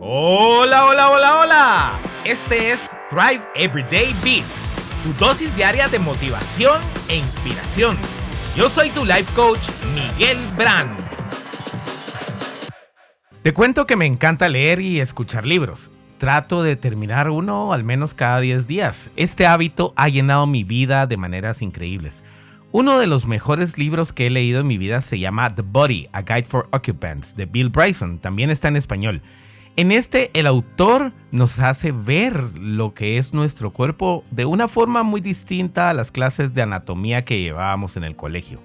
Hola, hola, hola, hola. Este es Thrive Everyday Beats, tu dosis diaria de motivación e inspiración. Yo soy tu life coach, Miguel Brand. Te cuento que me encanta leer y escuchar libros. Trato de terminar uno al menos cada 10 días. Este hábito ha llenado mi vida de maneras increíbles. Uno de los mejores libros que he leído en mi vida se llama The Body, A Guide for Occupants, de Bill Bryson. También está en español. En este, el autor nos hace ver lo que es nuestro cuerpo de una forma muy distinta a las clases de anatomía que llevábamos en el colegio.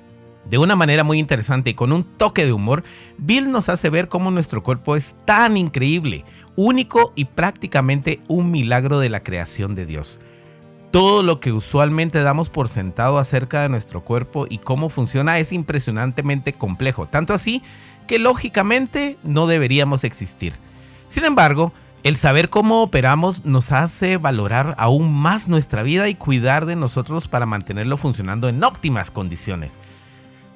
De una manera muy interesante y con un toque de humor, Bill nos hace ver cómo nuestro cuerpo es tan increíble, único y prácticamente un milagro de la creación de Dios todo lo que usualmente damos por sentado acerca de nuestro cuerpo y cómo funciona es impresionantemente complejo, tanto así que lógicamente no deberíamos existir. Sin embargo, el saber cómo operamos nos hace valorar aún más nuestra vida y cuidar de nosotros para mantenerlo funcionando en óptimas condiciones.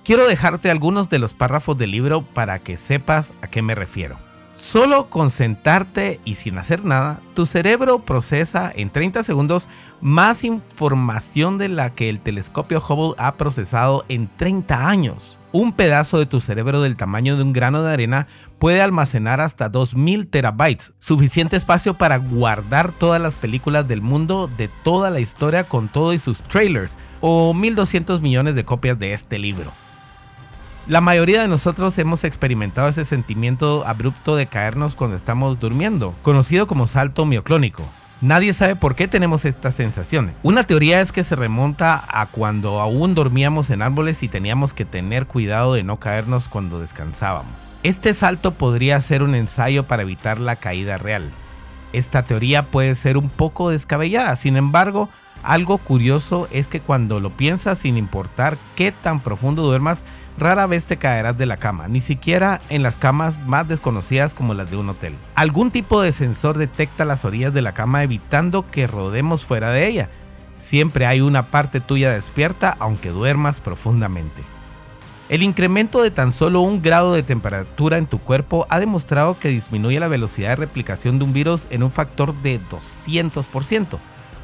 Quiero dejarte algunos de los párrafos del libro para que sepas a qué me refiero. Solo con sentarte y sin hacer nada, tu cerebro procesa en 30 segundos más información de la que el telescopio Hubble ha procesado en 30 años. Un pedazo de tu cerebro del tamaño de un grano de arena puede almacenar hasta 2000 terabytes, suficiente espacio para guardar todas las películas del mundo de toda la historia con todo y sus trailers, o 1200 millones de copias de este libro. La mayoría de nosotros hemos experimentado ese sentimiento abrupto de caernos cuando estamos durmiendo, conocido como salto mioclónico. Nadie sabe por qué tenemos esta sensación. Una teoría es que se remonta a cuando aún dormíamos en árboles y teníamos que tener cuidado de no caernos cuando descansábamos. Este salto podría ser un ensayo para evitar la caída real. Esta teoría puede ser un poco descabellada, sin embargo, algo curioso es que cuando lo piensas sin importar qué tan profundo duermas, rara vez te caerás de la cama, ni siquiera en las camas más desconocidas como las de un hotel. Algún tipo de sensor detecta las orillas de la cama evitando que rodemos fuera de ella. Siempre hay una parte tuya despierta aunque duermas profundamente. El incremento de tan solo un grado de temperatura en tu cuerpo ha demostrado que disminuye la velocidad de replicación de un virus en un factor de 200%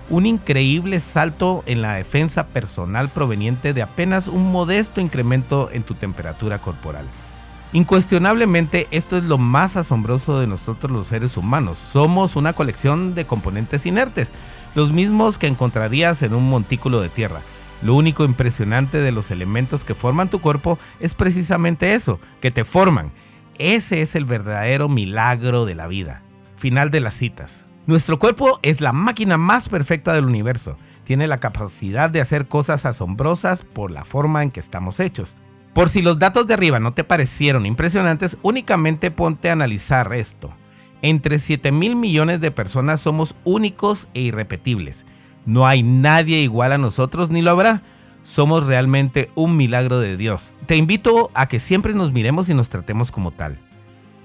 un increíble salto en la defensa personal proveniente de apenas un modesto incremento en tu temperatura corporal. Incuestionablemente esto es lo más asombroso de nosotros los seres humanos. Somos una colección de componentes inertes, los mismos que encontrarías en un montículo de tierra. Lo único impresionante de los elementos que forman tu cuerpo es precisamente eso, que te forman. Ese es el verdadero milagro de la vida. Final de las citas. Nuestro cuerpo es la máquina más perfecta del universo. Tiene la capacidad de hacer cosas asombrosas por la forma en que estamos hechos. Por si los datos de arriba no te parecieron impresionantes, únicamente ponte a analizar esto. Entre 7 mil millones de personas somos únicos e irrepetibles. No hay nadie igual a nosotros ni lo habrá. Somos realmente un milagro de Dios. Te invito a que siempre nos miremos y nos tratemos como tal.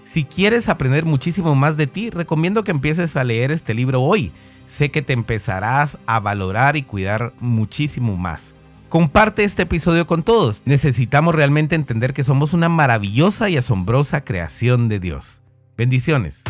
Si quieres aprender muchísimo más de ti, recomiendo que empieces a leer este libro hoy. Sé que te empezarás a valorar y cuidar muchísimo más. Comparte este episodio con todos. Necesitamos realmente entender que somos una maravillosa y asombrosa creación de Dios. Bendiciones.